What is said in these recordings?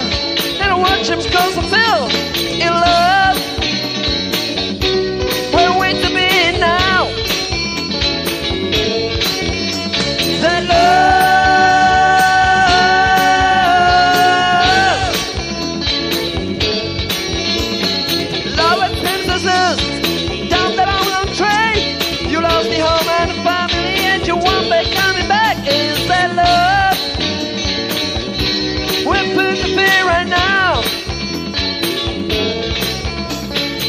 And I watch him close himself.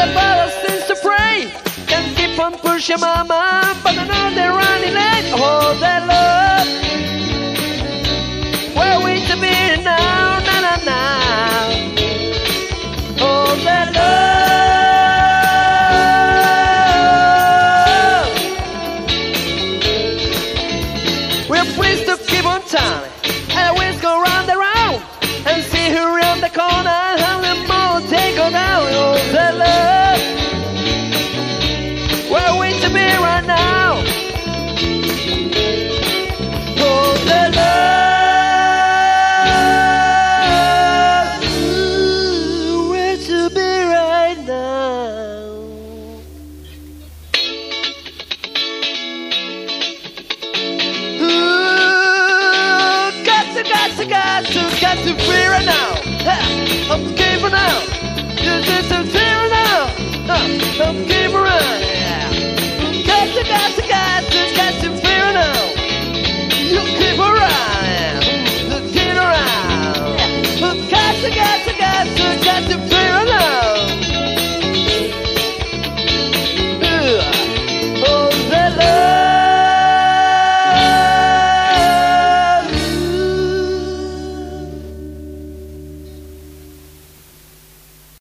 everybody seems to pray. Can keep on pushing, mama, but I know they're running late. Oh, that love. Where we to be now, na na na. Oh, they love. We're pleased to. got to be right now. Ha! I'm scared for now. This is fear now. Ha! I'm scared.